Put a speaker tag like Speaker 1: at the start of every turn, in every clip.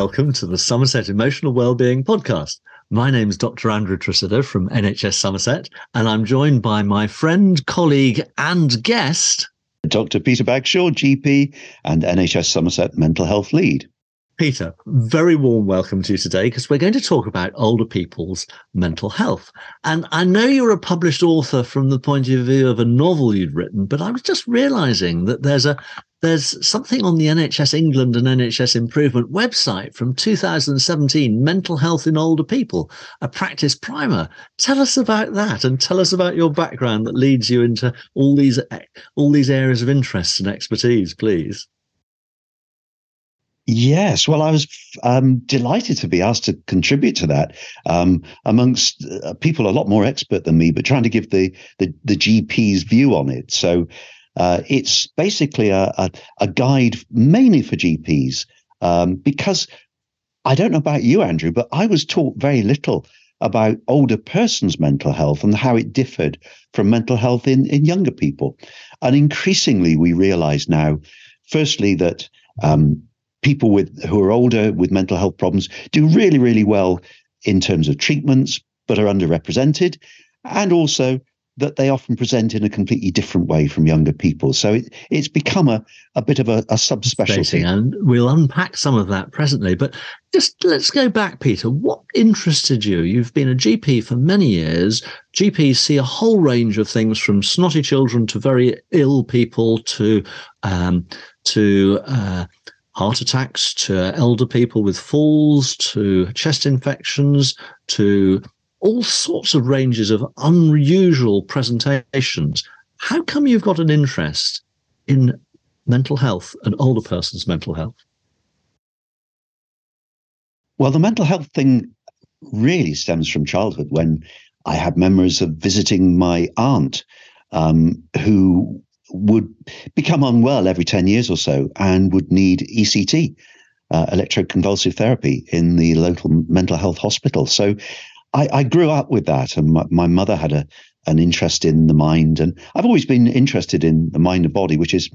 Speaker 1: Welcome to the Somerset Emotional Wellbeing Podcast. My name is Dr. Andrew Tresidder from NHS Somerset, and I'm joined by my friend, colleague, and guest,
Speaker 2: Dr. Peter Bagshaw, GP and NHS Somerset Mental Health Lead.
Speaker 1: Peter, very warm welcome to you today because we're going to talk about older people's mental health. And I know you're a published author from the point of view of a novel you'd written, but I was just realizing that there's a there's something on the NHS England and NHS Improvement website from 2017, Mental Health in Older People, a practice primer. Tell us about that and tell us about your background that leads you into all these all these areas of interest and expertise, please.
Speaker 2: Yes, well, I was um, delighted to be asked to contribute to that um, amongst uh, people a lot more expert than me, but trying to give the the, the GP's view on it. So uh, it's basically a, a, a, guide mainly for GPs um, because I don't know about you, Andrew, but I was taught very little about older persons' mental health and how it differed from mental health in, in younger people. And increasingly, we realize now, firstly, that um, people with who are older with mental health problems do really, really well in terms of treatments, but are underrepresented. And also that they often present in a completely different way from younger people. So it, it's become a, a bit of a, a subspecialty.
Speaker 1: And we'll unpack some of that presently. But just let's go back, Peter. What interested you? You've been a GP for many years. GPs see a whole range of things from snotty children to very ill people to um, to uh, heart attacks to elder people with falls to chest infections to all sorts of ranges of unusual presentations. How come you've got an interest in mental health and older person's mental health?
Speaker 2: Well, the mental health thing really stems from childhood when I had memories of visiting my aunt um, who would become unwell every 10 years or so and would need ECT, uh, electroconvulsive therapy, in the local mental health hospital. So I, I grew up with that, and my, my mother had a an interest in the mind, and I've always been interested in the mind and body, which is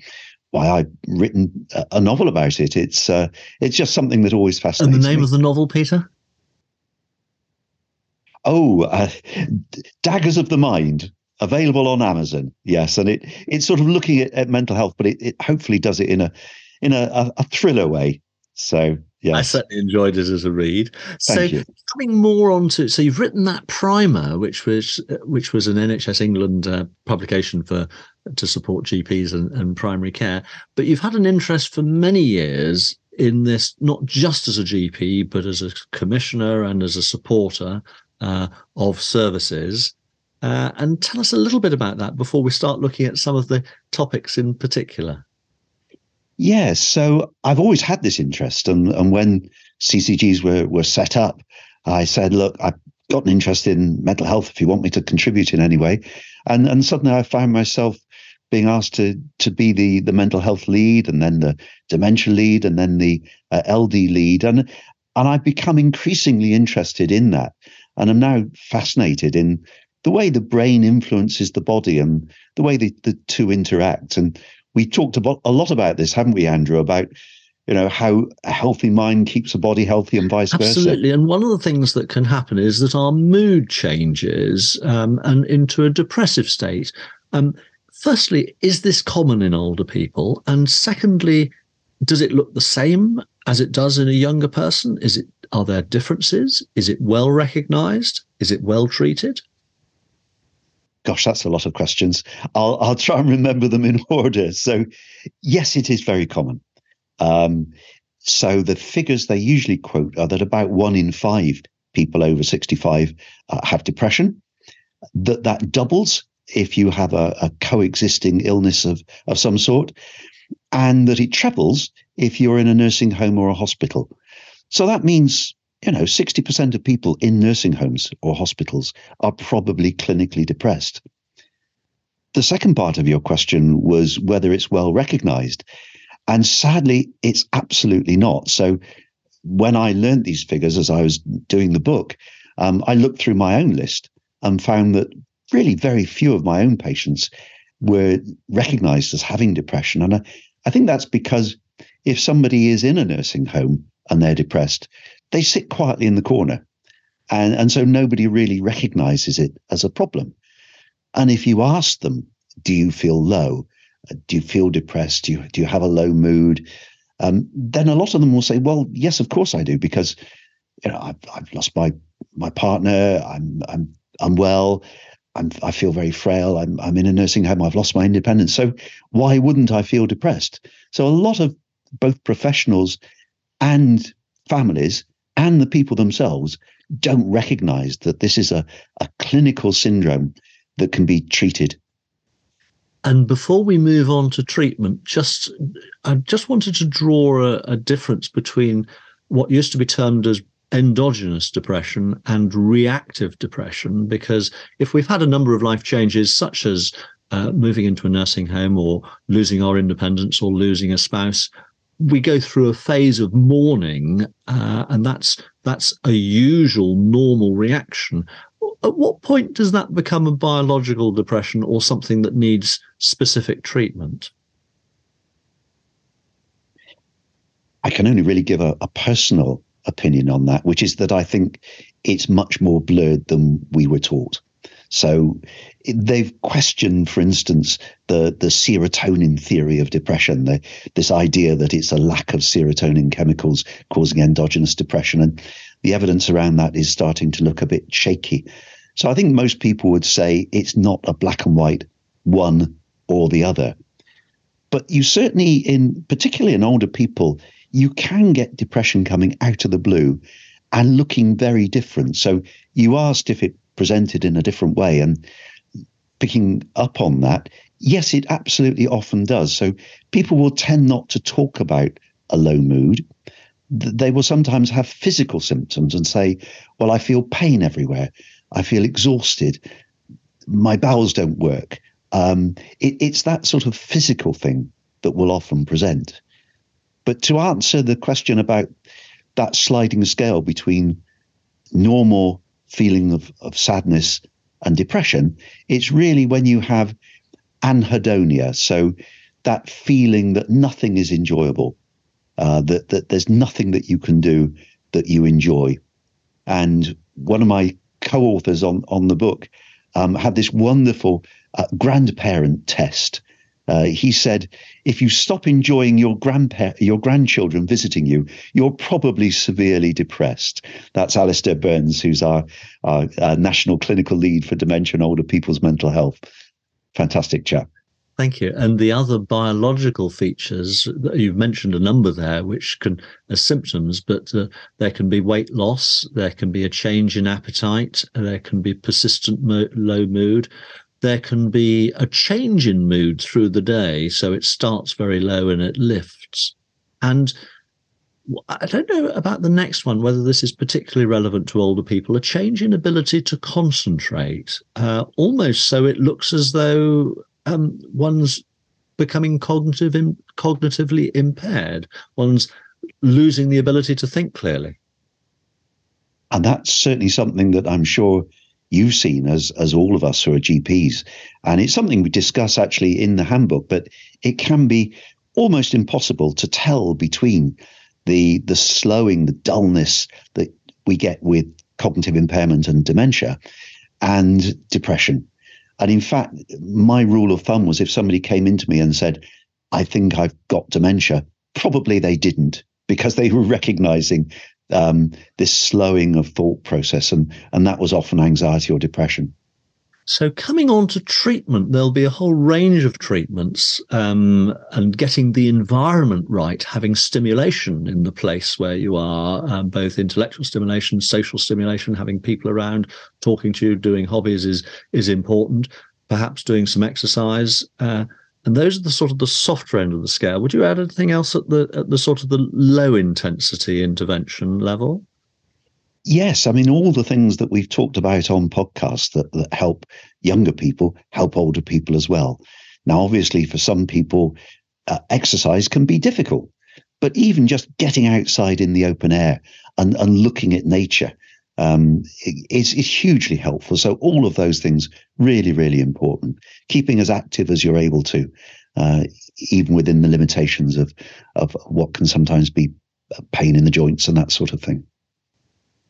Speaker 2: why I've written a, a novel about it. It's uh, it's just something that always fascinates me.
Speaker 1: And the name
Speaker 2: me.
Speaker 1: of the novel, Peter?
Speaker 2: Oh, uh, Daggers of the Mind, available on Amazon. Yes, and it it's sort of looking at, at mental health, but it, it hopefully does it in a in a, a, a thriller way. So yeah,
Speaker 1: I certainly enjoyed it as a read. Thank so you. coming more onto, so you've written that primer, which was which was an NHS England uh, publication for to support GPs and, and primary care, but you've had an interest for many years in this, not just as a GP, but as a commissioner and as a supporter uh, of services. Uh, and tell us a little bit about that before we start looking at some of the topics in particular.
Speaker 2: Yes, so I've always had this interest, and and when CCGs were were set up, I said, look, I've got an interest in mental health. If you want me to contribute in any way, and and suddenly I found myself being asked to to be the the mental health lead, and then the dementia lead, and then the uh, LD lead, and and I've become increasingly interested in that, and I'm now fascinated in the way the brain influences the body and the way the, the two interact and we talked about a lot about this, haven't we, Andrew? About you know how a healthy mind keeps a body healthy and vice
Speaker 1: Absolutely.
Speaker 2: versa.
Speaker 1: Absolutely, and one of the things that can happen is that our mood changes um, and into a depressive state. Um, firstly, is this common in older people? And secondly, does it look the same as it does in a younger person? Is it are there differences? Is it well recognized? Is it well treated?
Speaker 2: Gosh, that's a lot of questions. I'll I'll try and remember them in order. So, yes, it is very common. Um, so the figures they usually quote are that about one in five people over 65 uh, have depression. That that doubles if you have a, a coexisting illness of of some sort, and that it trebles if you're in a nursing home or a hospital. So that means you know, 60% of people in nursing homes or hospitals are probably clinically depressed. The second part of your question was whether it's well recognized. And sadly, it's absolutely not. So when I learned these figures as I was doing the book, um, I looked through my own list and found that really very few of my own patients were recognized as having depression. And I, I think that's because if somebody is in a nursing home and they're depressed, they sit quietly in the corner. And, and so nobody really recognizes it as a problem. And if you ask them, do you feel low? Do you feel depressed? Do you, do you have a low mood? Um, then a lot of them will say, well, yes, of course I do, because you know, I've, I've lost my my partner. I'm I'm unwell. I'm, I feel very frail. I'm, I'm in a nursing home. I've lost my independence. So why wouldn't I feel depressed? So a lot of both professionals and families and the people themselves don't recognize that this is a, a clinical syndrome that can be treated.
Speaker 1: And before we move on to treatment, just I just wanted to draw a, a difference between what used to be termed as endogenous depression and reactive depression because if we've had a number of life changes such as uh, moving into a nursing home or losing our independence or losing a spouse we go through a phase of mourning uh, and that's that's a usual normal reaction at what point does that become a biological depression or something that needs specific treatment
Speaker 2: I can only really give a, a personal opinion on that, which is that I think it's much more blurred than we were taught. So they've questioned, for instance, the, the serotonin theory of depression, the, this idea that it's a lack of serotonin chemicals causing endogenous depression. And the evidence around that is starting to look a bit shaky. So I think most people would say it's not a black and white one or the other. But you certainly, in particularly in older people, you can get depression coming out of the blue and looking very different. So you asked if it presented in a different way and picking up on that, yes, it absolutely often does. So people will tend not to talk about a low mood. They will sometimes have physical symptoms and say, Well, I feel pain everywhere. I feel exhausted. My bowels don't work. Um, it, it's that sort of physical thing that will often present. But to answer the question about that sliding scale between normal feeling of, of sadness and depression, it's really when you have anhedonia. So that feeling that nothing is enjoyable, uh, that, that there's nothing that you can do that you enjoy. And one of my co-authors on, on the book um, had this wonderful uh, grandparent test uh, he said, if you stop enjoying your grandpa- your grandchildren visiting you, you're probably severely depressed. That's Alistair Burns, who's our, our, our national clinical lead for dementia and older people's mental health. Fantastic chap.
Speaker 1: Thank you. And the other biological features, you've mentioned a number there, which can, as symptoms, but uh, there can be weight loss, there can be a change in appetite, there can be persistent mo- low mood, there can be a change in mood through the day. So it starts very low and it lifts. And I don't know about the next one, whether this is particularly relevant to older people, a change in ability to concentrate, uh, almost so it looks as though um, one's becoming cognitive cognitively impaired, one's losing the ability to think clearly.
Speaker 2: And that's certainly something that I'm sure you've seen as as all of us who are GPs, and it's something we discuss actually in the handbook. But it can be almost impossible to tell between the the slowing, the dullness that we get with cognitive impairment and dementia, and depression. And in fact, my rule of thumb was if somebody came into me and said, "I think I've got dementia," probably they didn't because they were recognizing um, this slowing of thought process, and and that was often anxiety or depression.
Speaker 1: So, coming on to treatment, there'll be a whole range of treatments um, and getting the environment right, having stimulation in the place where you are, um, both intellectual stimulation, social stimulation, having people around talking to you, doing hobbies is is important. Perhaps doing some exercise. Uh, and those are the sort of the softer end of the scale. Would you add anything else at the at the sort of the low intensity intervention level?
Speaker 2: Yes, I mean all the things that we've talked about on podcasts that, that help younger people help older people as well. Now, obviously, for some people, uh, exercise can be difficult, but even just getting outside in the open air and, and looking at nature um, is, is hugely helpful. So all of those things really, really important. Keeping as active as you're able to, uh, even within the limitations of of what can sometimes be pain in the joints and that sort of thing.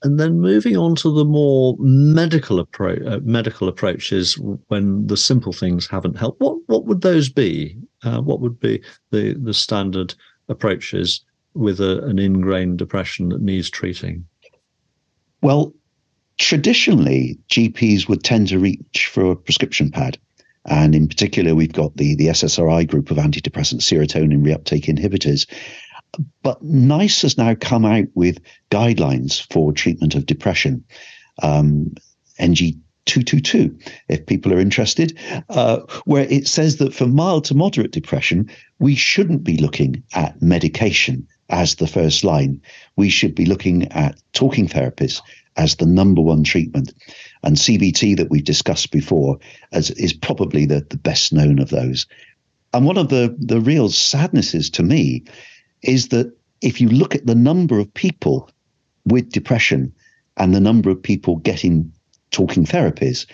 Speaker 1: And then moving on to the more medical approach, uh, medical approaches when the simple things haven't helped. What what would those be? Uh, what would be the the standard approaches with a, an ingrained depression that needs treating?
Speaker 2: Well, traditionally, GPs would tend to reach for a prescription pad. And in particular, we've got the, the SSRI group of antidepressant serotonin reuptake inhibitors. But NICE has now come out with guidelines for treatment of depression. Um, NG 222, if people are interested, uh, where it says that for mild to moderate depression, we shouldn't be looking at medication as the first line. We should be looking at talking therapies as the number one treatment. And CBT that we've discussed before as, is probably the, the best known of those. And one of the, the real sadnesses to me is that if you look at the number of people with depression and the number of people getting talking therapies,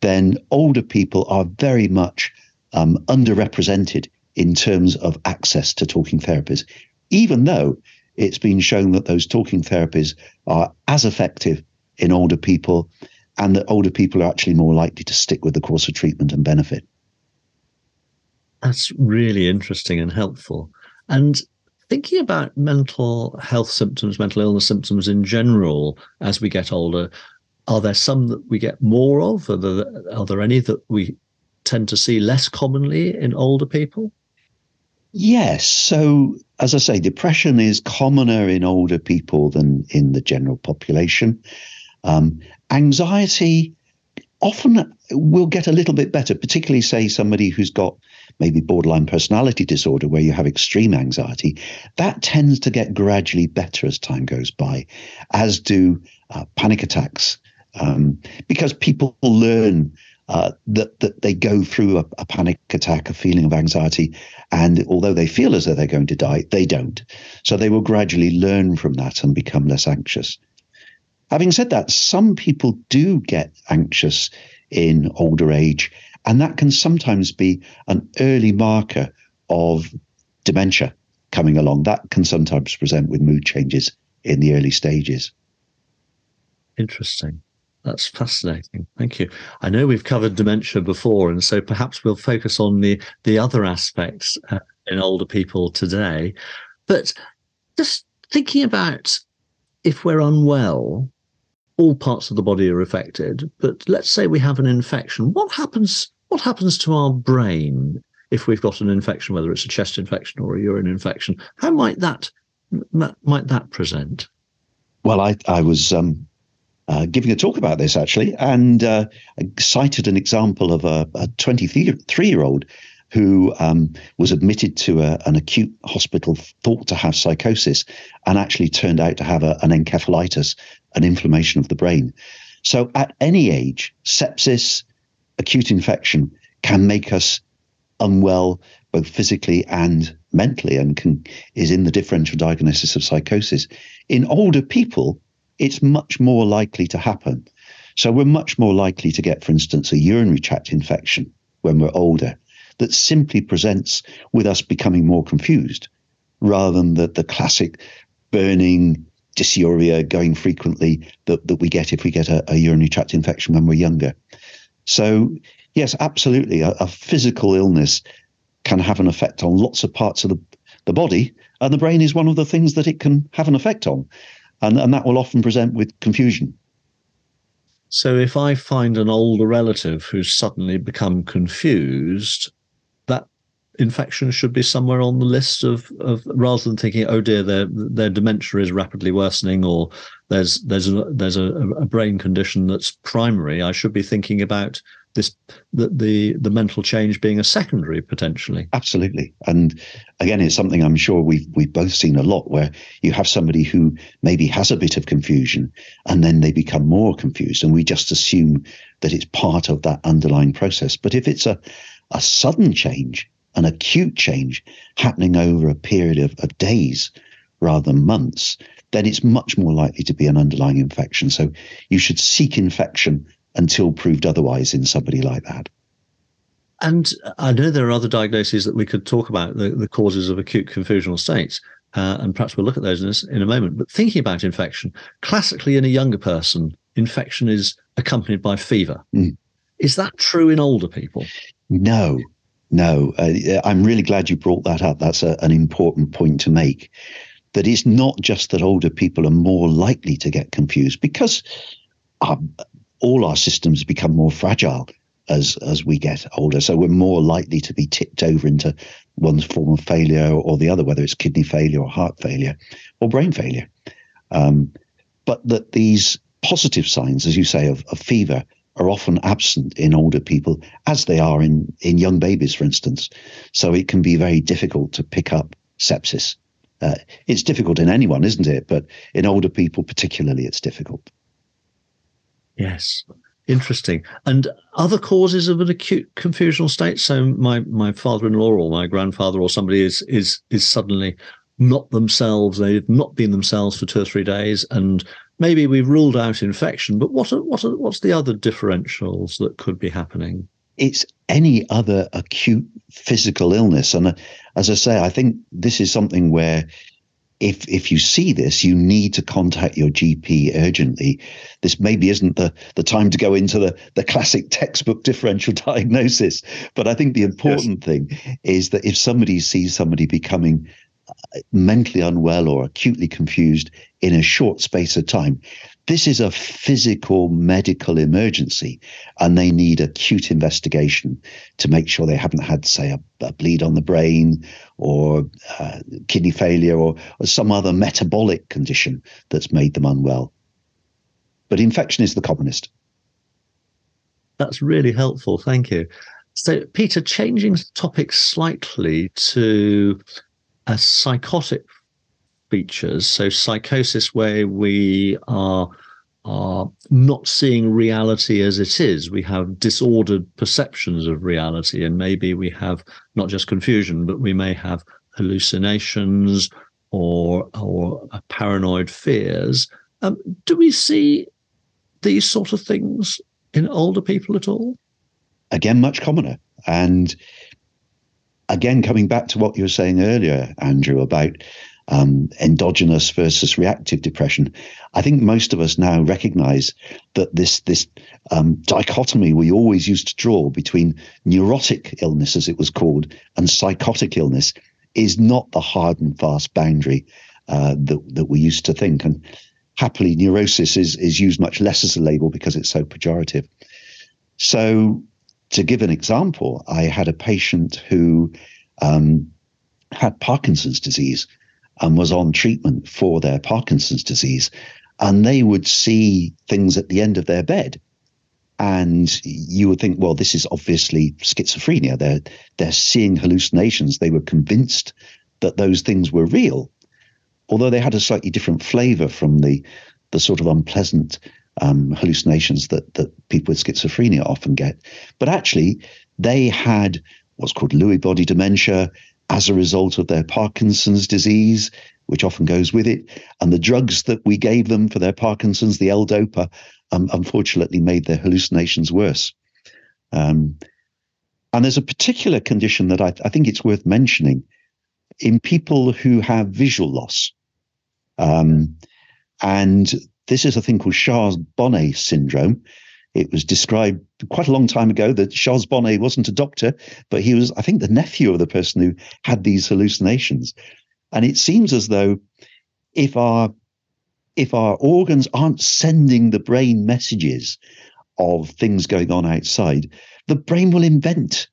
Speaker 2: then older people are very much um, underrepresented in terms of access to talking therapies, even though it's been shown that those talking therapies are as effective in older people and that older people are actually more likely to stick with the course of treatment and benefit.
Speaker 1: That's really interesting and helpful. And thinking about mental health symptoms, mental illness symptoms in general as we get older, are there some that we get more of? Are there, are there any that we tend to see less commonly in older people?
Speaker 2: Yes. So, as I say, depression is commoner in older people than in the general population. Um, anxiety often will get a little bit better, particularly, say, somebody who's got maybe borderline personality disorder where you have extreme anxiety. That tends to get gradually better as time goes by, as do uh, panic attacks, um, because people learn. Uh, that that they go through a, a, panic attack, a feeling of anxiety, and although they feel as though they're going to die, they don't. So they will gradually learn from that and become less anxious. Having said that, some people do get anxious in older age, and that can sometimes be an early marker of dementia coming along. That can sometimes present with mood changes in the early stages.
Speaker 1: Interesting. That's fascinating. Thank you. I know we've covered dementia before, and so perhaps we'll focus on the the other aspects uh, in older people today. But just thinking about if we're unwell, all parts of the body are affected. But let's say we have an infection. What happens? What happens to our brain if we've got an infection, whether it's a chest infection or a urine infection? How might that might that present?
Speaker 2: Well, I I was um, uh, giving a talk about this actually, and uh, cited an example of a a 23 year old who um, was admitted to a, an acute hospital, thought to have psychosis, and actually turned out to have a, an encephalitis, an inflammation of the brain. So, at any age, sepsis, acute infection can make us unwell both physically and mentally, and can is in the differential diagnosis of psychosis. In older people, it's much more likely to happen. So we're much more likely to get, for instance, a urinary tract infection when we're older that simply presents with us becoming more confused rather than the, the classic burning dysuria going frequently that, that we get if we get a, a urinary tract infection when we're younger. So, yes, absolutely. A, a, physical illness can have an effect on lots of parts of the, the body, and the brain is one of the things that it can have an effect on. And, and that will often present with confusion.
Speaker 1: So, if I find an older relative who's suddenly become confused, that infection should be somewhere on the list of, of rather than thinking, oh dear, their their dementia is rapidly worsening, or there's there's a, there's a, a brain condition that's primary. I should be thinking about this the, the the mental change being a secondary potentially.
Speaker 2: Absolutely, and again, it's something I'm sure we've we've both seen a lot where you have somebody who maybe has a bit of confusion, and then they become more confused, and we just assume that it's part of that underlying process. But if it's a a sudden change an acute change happening over a period of, of days rather than months, then it's much more likely to be an underlying infection. So you should seek infection until proved otherwise in somebody like that.
Speaker 1: And I know there are other diagnoses that we could talk about, the, the causes of acute confusional states. uh, and perhaps we'll look at those in a, in a moment. But thinking about infection, classically in a younger person, infection is accompanied by fever. Mm. Is that true in older people?
Speaker 2: No, no. Uh, I'm really glad you brought that up. That's a, an important point to make. That it's not just that older people are more likely to get confused because our, all our systems become more fragile as as we get older. So we're more likely to be tipped over into one form of failure or the other, whether it's kidney failure or heart failure or brain failure. Um, but that these positive signs, as you say, of, of fever are often absent in older people, as they are in, in young babies, for instance. So it can be very difficult to pick up sepsis. Uh, it's difficult in anyone, isn't it? But in older people, particularly, it's difficult.
Speaker 1: Yes. Interesting. And other causes of an acute confusional state. So my my father-in-law or my grandfather or somebody is is is suddenly not themselves. They've not been themselves for two or three days, and maybe we've ruled out infection. But what are, what are, what's the other differentials that could be happening?
Speaker 2: It's any other acute physical illness, and uh, as I say, I think this is something where if if you see this, you need to contact your GP urgently. This maybe isn't the the time to go into the the classic textbook differential diagnosis, but I think the important yes. thing is that if somebody sees somebody becoming uh, mentally unwell or acutely confused in a short space of time, this is a physical medical emergency and they need acute investigation to make sure they haven't had, say, a, a bleed on the brain or uh, kidney failure or, or some other metabolic condition that's made them unwell. But infection is the commonest.
Speaker 1: That's really helpful. Thank you. So, Peter, changing topics slightly to a psychotic features. So psychosis, where we are are not seeing reality as it is. We have disordered perceptions of reality, and maybe we have not just confusion, but we may have hallucinations or or paranoid fears. Um, do we see these sort of things in older people at all?
Speaker 2: Again, much commoner. And again, coming back to what you were saying earlier, Andrew, about um, endogenous versus reactive depression. I think most of us now recognize that this this um, dichotomy we always used to draw between neurotic illness, as it was called, and psychotic illness is not the hard and fast boundary uh, that that we used to think. And happily, neurosis is is used much less as a label because it's so pejorative. So, to give an example, I had a patient who um, had Parkinson's disease and was on treatment for their Parkinson's disease. And they would see things at the end of their bed. And you would think, well, this is obviously schizophrenia. They're they're seeing hallucinations. They were convinced that those things were real, although they had a slightly different flavor from the the sort of unpleasant um, hallucinations that that people with schizophrenia often get. But actually, they had what's called Lewy body dementia as a result of their Parkinson's disease, which often goes with it. And the drugs that we gave them for their Parkinson's, the L-DOPA, um, unfortunately made their hallucinations worse. Um, and there's a particular condition that I, I, think it's worth mentioning in people who have visual loss. Um, and this is a thing called Charles Bonnet syndrome. It was described quite a long time ago that Charles Bonnet wasn't a doctor, but he was, I think, the nephew of the person who had these hallucinations. And it seems as though if our if our organs aren't sending the brain messages of things going on outside, the brain will invent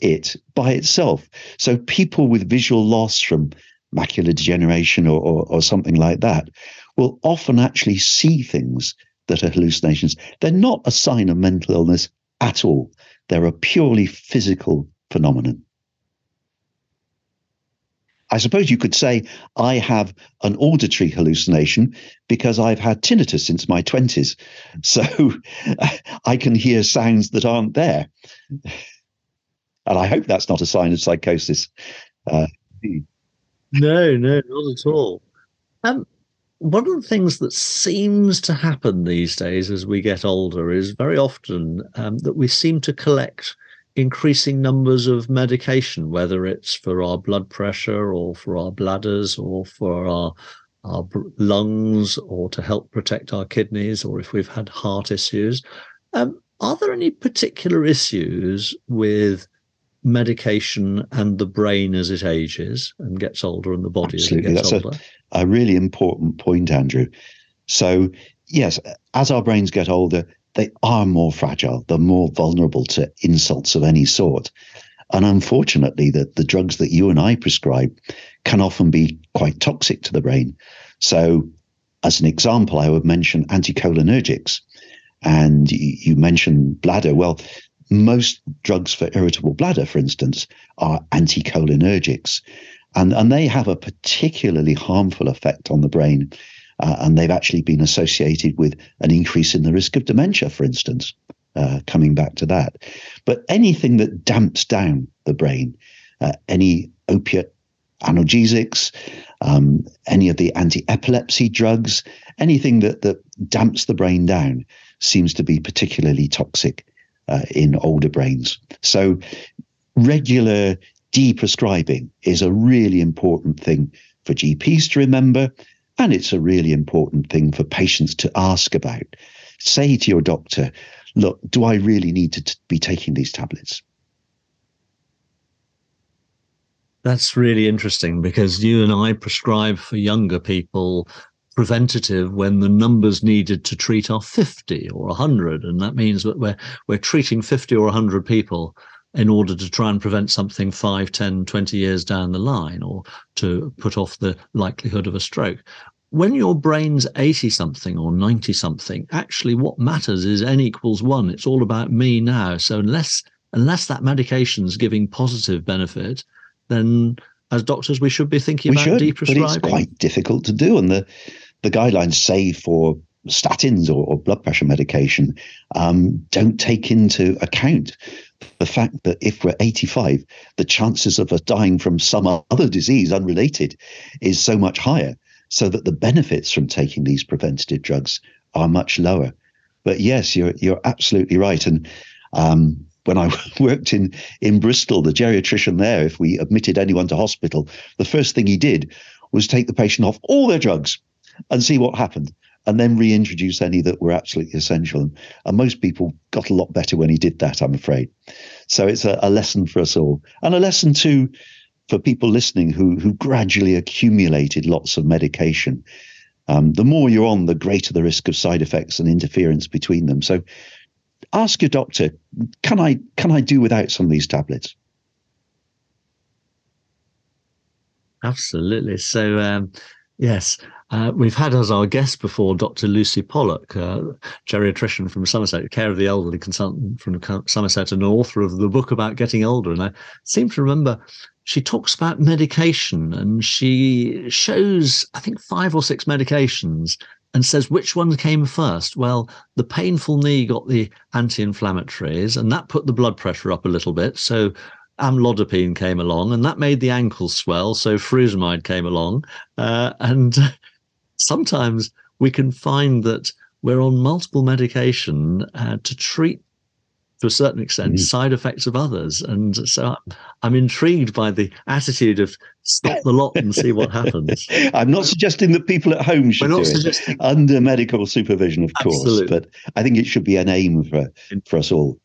Speaker 2: it by itself. So people with visual loss from macular degeneration or, or, or something like that will often actually see things that are hallucinations. They're not a sign of mental illness at all. They're a purely physical phenomenon. I suppose you could say I have an auditory hallucination because I've had tinnitus since my 20s. So I can hear sounds that aren't there. And I hope that's not a sign of psychosis. Uh,
Speaker 1: no, no, not at all. Um, one of the things that seems to happen these days as we get older is very often um, that we seem to collect increasing numbers of medication, whether it's for our blood pressure or for our bladders or for our our lungs or to help protect our kidneys or if we've had heart issues. Um, are there any particular issues with medication and the brain as it ages and gets older and the body Absolutely. as it gets
Speaker 2: That's older? A, a really important point, Andrew. So, yes, as our brains get older, they are more fragile. They're more vulnerable to insults of any sort. And unfortunately, the, the drugs that you and I prescribe can often be quite toxic to the brain. So, as an example, I would mention anticholinergics. And you mentioned bladder. Well, most drugs for irritable bladder, for instance, are anticholinergics. And, and they have a particularly harmful effect on the brain. Uh, and they've actually been associated with an increase in the risk of dementia, for instance, uh, coming back to that. But anything that damps down the brain, uh, any opiate analgesics, um, any of the anti-epilepsy drugs, anything that that damps the brain down seems to be particularly toxic uh, in older brains. So regular deprescribing is a really important thing for GPs to remember, and it's a really important thing for patients to ask about. Say to your doctor, look, do I really need to t- be taking these tablets?
Speaker 1: That's really interesting because you and I prescribe for younger people preventative when the numbers needed to treat are 50 or 100 and that means that we're we're treating 50 or 100 people in order to try and prevent something 5 10 20 years down the line or to put off the likelihood of a stroke. When your brain's 80 something or 90 something actually what matters is n equals 1 it's all about me now. So unless unless that medication's giving positive benefit then as doctors we should be thinking we about should, deprescribing.
Speaker 2: But it's quite difficult to do, and the the guidelines say for statins or, or blood pressure medication um, don't take into account the fact that if we're 85, the chances of us dying from some other disease unrelated is so much higher, so that the benefits from taking these preventative drugs are much lower. But yes, you're you're absolutely right, and um, when I worked in in Bristol, the geriatrician there, if we admitted anyone to hospital, the first thing he did was take the patient off all their drugs and see what happened, and then reintroduce any that were absolutely essential. And, and most people got a lot better when he did that, I'm afraid. So it's a, a lesson for us all, and a lesson too for people listening who who gradually accumulated lots of medication. Um, the more you're on, the greater the risk of side effects and interference between them. So ask your doctor, can I can I do without some of these tablets?
Speaker 1: Absolutely. So um, yes, uh, we've had as our guest before Dr. Lucy Pollock, uh, geriatrician from Somerset, care of the elderly consultant from Somerset, and author of the book about getting older. And I seem to remember she talks about medication and she shows, I think, five or six medications and says which one came first. Well, the painful knee got the anti-inflammatories, and that put the blood pressure up a little bit. So amlodipine came along, and that made the ankles swell. So frusemide came along, uh, and sometimes we can find that we're on multiple medication uh, to treat to a certain extent, mm. side effects of others. And so I'm intrigued by the attitude of stop the lot and see what happens.
Speaker 2: I'm not suggesting that people at home should do it under medical supervision, of Absolutely. course, but I think it should be an aim for, for us all.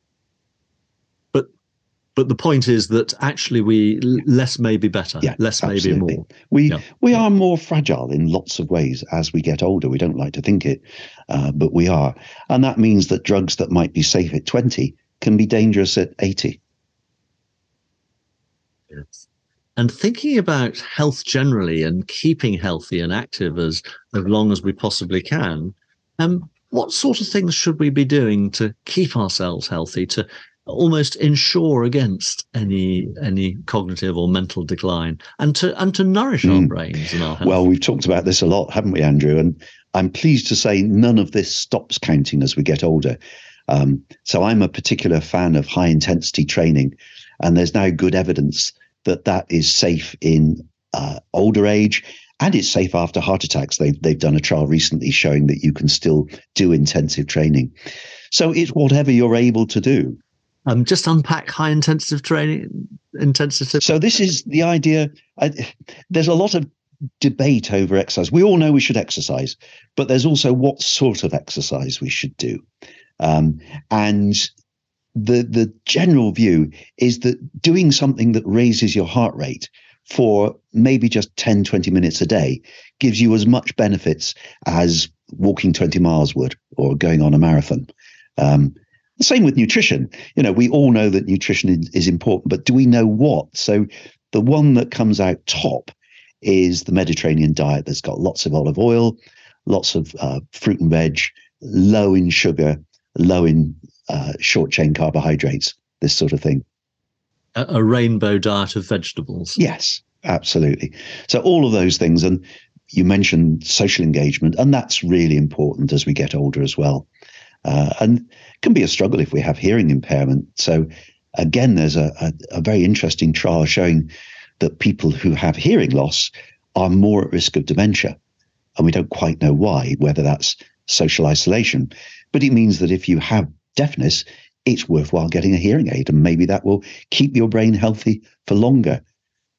Speaker 1: But but the point is that actually we less may be better. Yeah, less absolutely. may be more.
Speaker 2: We yeah. we are more fragile in lots of ways as we get older. We don't like to think it, uh, but we are, and that means that drugs that might be safe at 20 can be dangerous at 80.
Speaker 1: Yes. And thinking about health generally and keeping healthy and active as, as long as we possibly can, um, what sort of things should we be doing to keep ourselves healthy, to almost ensure against any any cognitive or mental decline and to and to nourish mm. our hmm. brains and our health.
Speaker 2: Well, we've talked about this a lot, haven't we, Andrew? And I'm pleased to say none of this stops counting as we get older. Um, so I'm a particular fan of high intensity training, and there's now good evidence that that is safe in uh, older age and it's safe after heart attacks. They've, they've done a trial recently showing that you can still do intensive training. So it's whatever you're able to do.
Speaker 1: Um, just unpack high intensive training, intensive.
Speaker 2: So this is the idea. I, there's a lot of debate over exercise. We all know we should exercise, but there's also what sort of exercise we should do. Um, and the the general view is that doing something that raises your heart rate for maybe just 10 20 minutes a day gives you as much benefits as walking 20 miles would or going on a marathon um, same with nutrition you know we all know that nutrition is important but do we know what so the one that comes out top is the mediterranean diet that's got lots of olive oil lots of uh, fruit and veg low in sugar low in uh, short chain carbohydrates, this sort of thing.
Speaker 1: A, a, rainbow diet of vegetables.
Speaker 2: Yes, absolutely. So all of those things, and you mentioned social engagement, and that's really important as we get older as well. Uh, and can be a struggle if we have hearing impairment. So again, there's a, a, a very interesting trial showing that people who have hearing loss are more at risk of dementia. And we don't quite know why, whether that's social isolation. But it means that if you have deafness, it's worthwhile getting a hearing aid, and maybe that will keep your brain healthy for longer.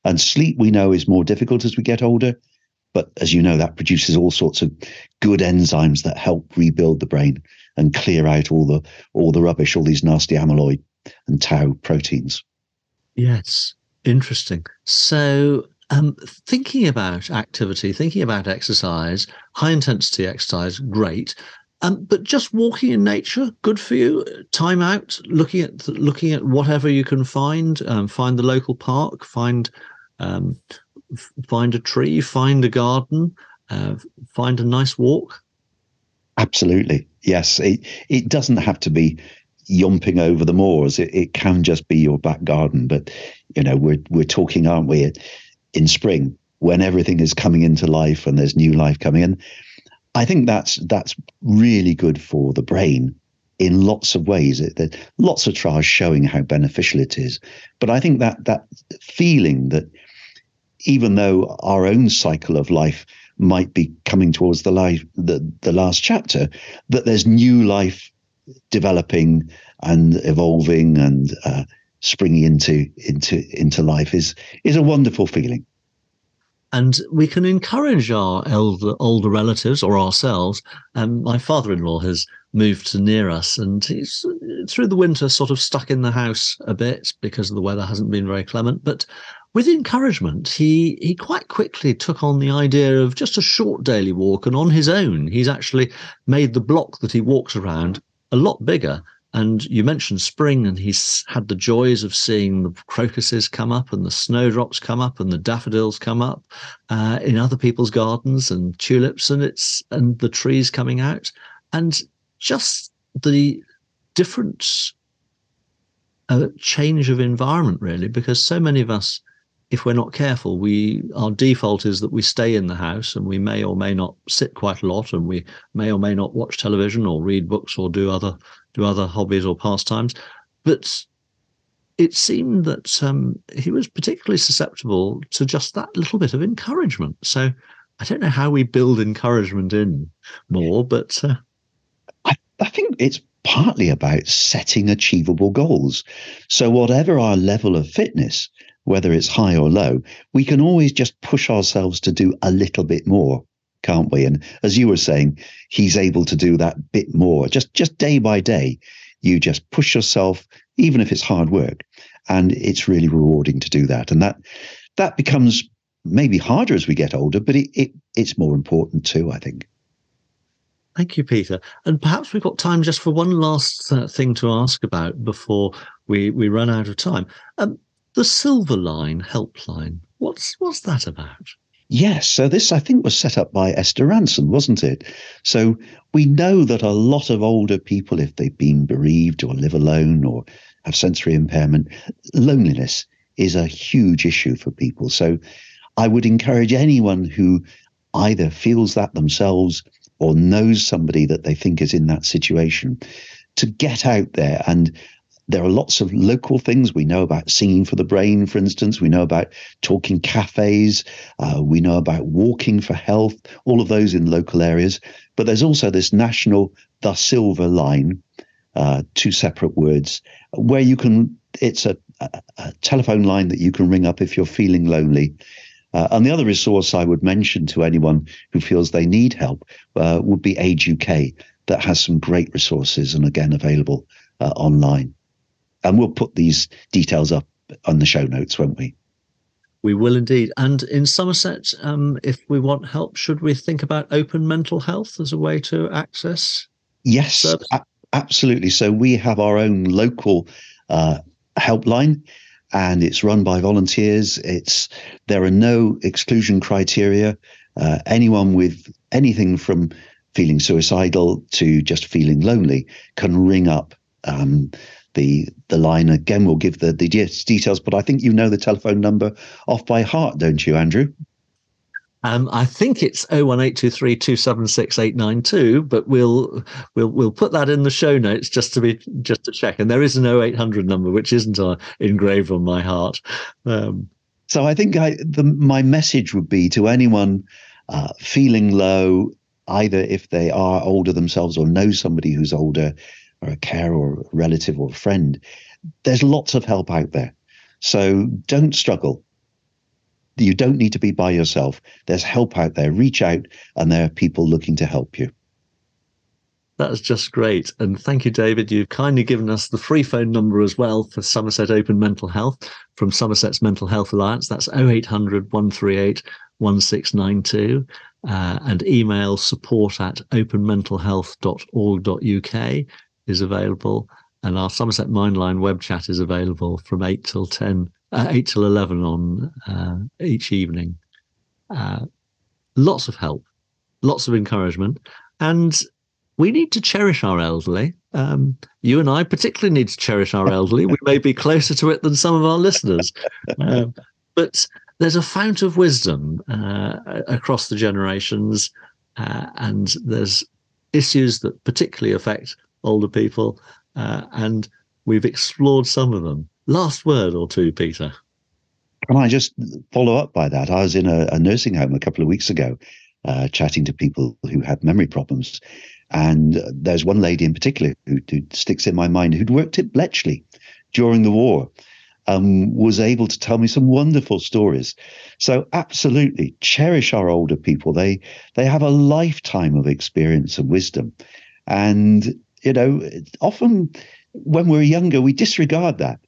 Speaker 2: And sleep, we know, is more difficult as we get older. But as you know, that produces all sorts of good enzymes that help rebuild the brain and clear out all the all the rubbish, all these nasty amyloid and tau proteins.
Speaker 1: Yes, interesting. So, um, thinking about activity, thinking about exercise, high intensity exercise, great. Um, but just walking in nature, good for you. Time out, looking at looking at whatever you can find. Um, find the local park. Find um, find a tree. Find a garden. Uh, find a nice walk.
Speaker 2: Absolutely, yes. It it doesn't have to be yomping over the moors. It, it can just be your back garden. But you know, we're we're talking, aren't we, in spring when everything is coming into life and there's new life coming in I think that's that's really good for the brain in lots of ways. There lots of trials showing how beneficial it is, but I think that that feeling that even though our own cycle of life might be coming towards the life the, the last chapter, that there's new life developing and evolving and uh, springing into into into life is is a wonderful feeling
Speaker 1: and we can encourage our elder, older relatives or ourselves. Um, my father-in-law has moved to near us, and he's through the winter sort of stuck in the house a bit because the weather hasn't been very clement. But with encouragement, he he quite quickly took on the idea of just a short daily walk, and on his own, he's actually made the block that he walks around a lot bigger. And you mentioned spring, and he's had the joys of seeing the crocuses come up, and the snowdrops come up, and the daffodils come up uh, in other people's gardens, and tulips, and it's and the trees coming out, and just the different uh, change of environment, really, because so many of us if we're not careful, we our default is that we stay in the house and we may or may not sit quite a lot and we may or may not watch television or read books or do other do other hobbies or pastimes. But it seemed that um, he was particularly susceptible to just that little bit of encouragement. So I don't know how we build encouragement in more, but uh...
Speaker 2: I, I think it's partly about setting achievable goals. So whatever our level of fitness, whether it's high or low, we can always just push ourselves to do a little bit more, can't we? And as you were saying, he's able to do that bit more, just just day by day. You just push yourself, even if it's hard work, and it's really rewarding to do that. And that that becomes maybe harder as we get older, but it, it it's more important too, I think.
Speaker 1: Thank you, Peter. And perhaps we've got time just for one last uh, thing to ask about before we, we run out of time. Um, the Silver Line helpline. What's what's that about?
Speaker 2: Yes, so this I think was set up by Esther Rantzen, wasn't it? So we know that a lot of older people, if they've been bereaved or live alone or have sensory impairment, loneliness is a huge issue for people. So I would encourage anyone who either feels that themselves or knows somebody that they think is in that situation to get out there and there are lots of local things. We know about Singing for the Brain, for instance. We know about talking cafes. Uh, we know about walking for health, all of those in local areas. But there's also this national The Silver Line, uh, two separate words, where you can. It's a, a, telephone line that you can ring up if you're feeling lonely. Uh, and the other resource I would mention to anyone who feels they need help uh, would be Age UK, that has some great resources and again available uh, online. And we'll put these details up on the show notes, won't we?
Speaker 1: We will indeed. And in Somerset, um, if we want help, should we think about open mental health as a way to access?
Speaker 2: Yes, a- absolutely. So we have our own local uh, helpline, and it's run by volunteers. It's there are no exclusion criteria. Uh, anyone with anything from feeling suicidal to just feeling lonely can ring up um, the the line again. We'll give the the details, but I think you know the telephone number off by heart, don't you, Andrew?
Speaker 1: Um, I think it's 01823276892, but we'll we'll we'll put that in the show notes just to be just to check. And there is an 0800 number which isn't uh, engraved on my heart. Um,
Speaker 2: so I think I, the, my message would be to anyone uh, feeling low, either if they are older themselves or know somebody who's older, or a carer or a relative or a friend, there's lots of help out there. So don't struggle. You don't need to be by yourself. There's help out there. Reach out, and there are people looking to help you.
Speaker 1: That's just great. And thank you, David. You've kindly given us the free phone number as well for Somerset Open Mental Health from Somerset's Mental Health Alliance. That's 0800 138 1692 uh, and email support at openmentalhealth.org.uk is available. And our Somerset Mindline web chat is available from 8 till 10, uh, 8 till 11 on uh, each evening. Uh, lots of help, lots of encouragement. And we need to cherish our elderly. Um, you and I particularly need to cherish our elderly. We may be closer to it than some of our listeners. Uh, but there's a fount of wisdom uh, across the generations, uh, and there's issues that particularly affect older people, uh, and we've explored some of them. Last word or two, Peter.
Speaker 2: Can I just follow up by that? I was in a, a nursing home a couple of weeks ago, uh, chatting to people who had memory problems, and there's one lady in particular who, who sticks in my mind who'd worked at Bletchley during the war um, was able to tell me some wonderful stories. So absolutely cherish our older people. They they have a lifetime of experience and wisdom, and you know often when we're younger we disregard that.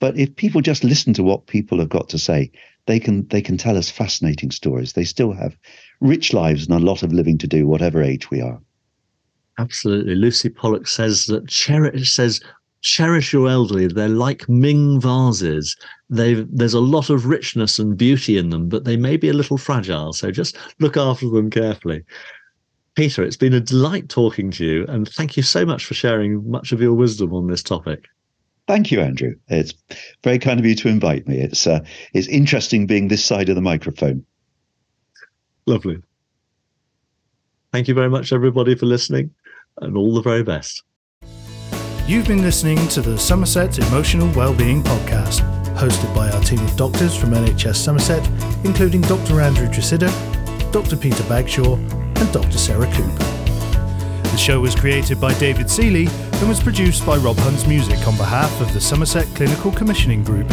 Speaker 2: But if people just listen to what people have got to say, they can they can tell us fascinating stories. They still have rich lives and a lot of living to do, whatever age we are.
Speaker 1: Absolutely. Lucy Pollock says that cherish says cherish your elderly. They're like Ming vases. they there's a lot of richness and beauty in them, but they may be a little fragile. So just look after them carefully. Peter, it's been a delight talking to you, and thank you so much for sharing much of your wisdom on this topic.
Speaker 2: Thank you, Andrew. It's very kind of you to invite me. It's uh, it's interesting being this side of the microphone.
Speaker 1: Lovely. Thank you very much, everybody, for listening, and all the very best.
Speaker 3: You've been listening to the Somerset Emotional Wellbeing Podcast, hosted by our team of doctors from NHS Somerset, including Dr. Andrew Tresidder, Dr. Peter Bagshaw, and Dr. Sarah Coope. The show was created by David Seeley and was produced by Rob Huns Music on behalf of the Somerset Clinical Commissioning Group.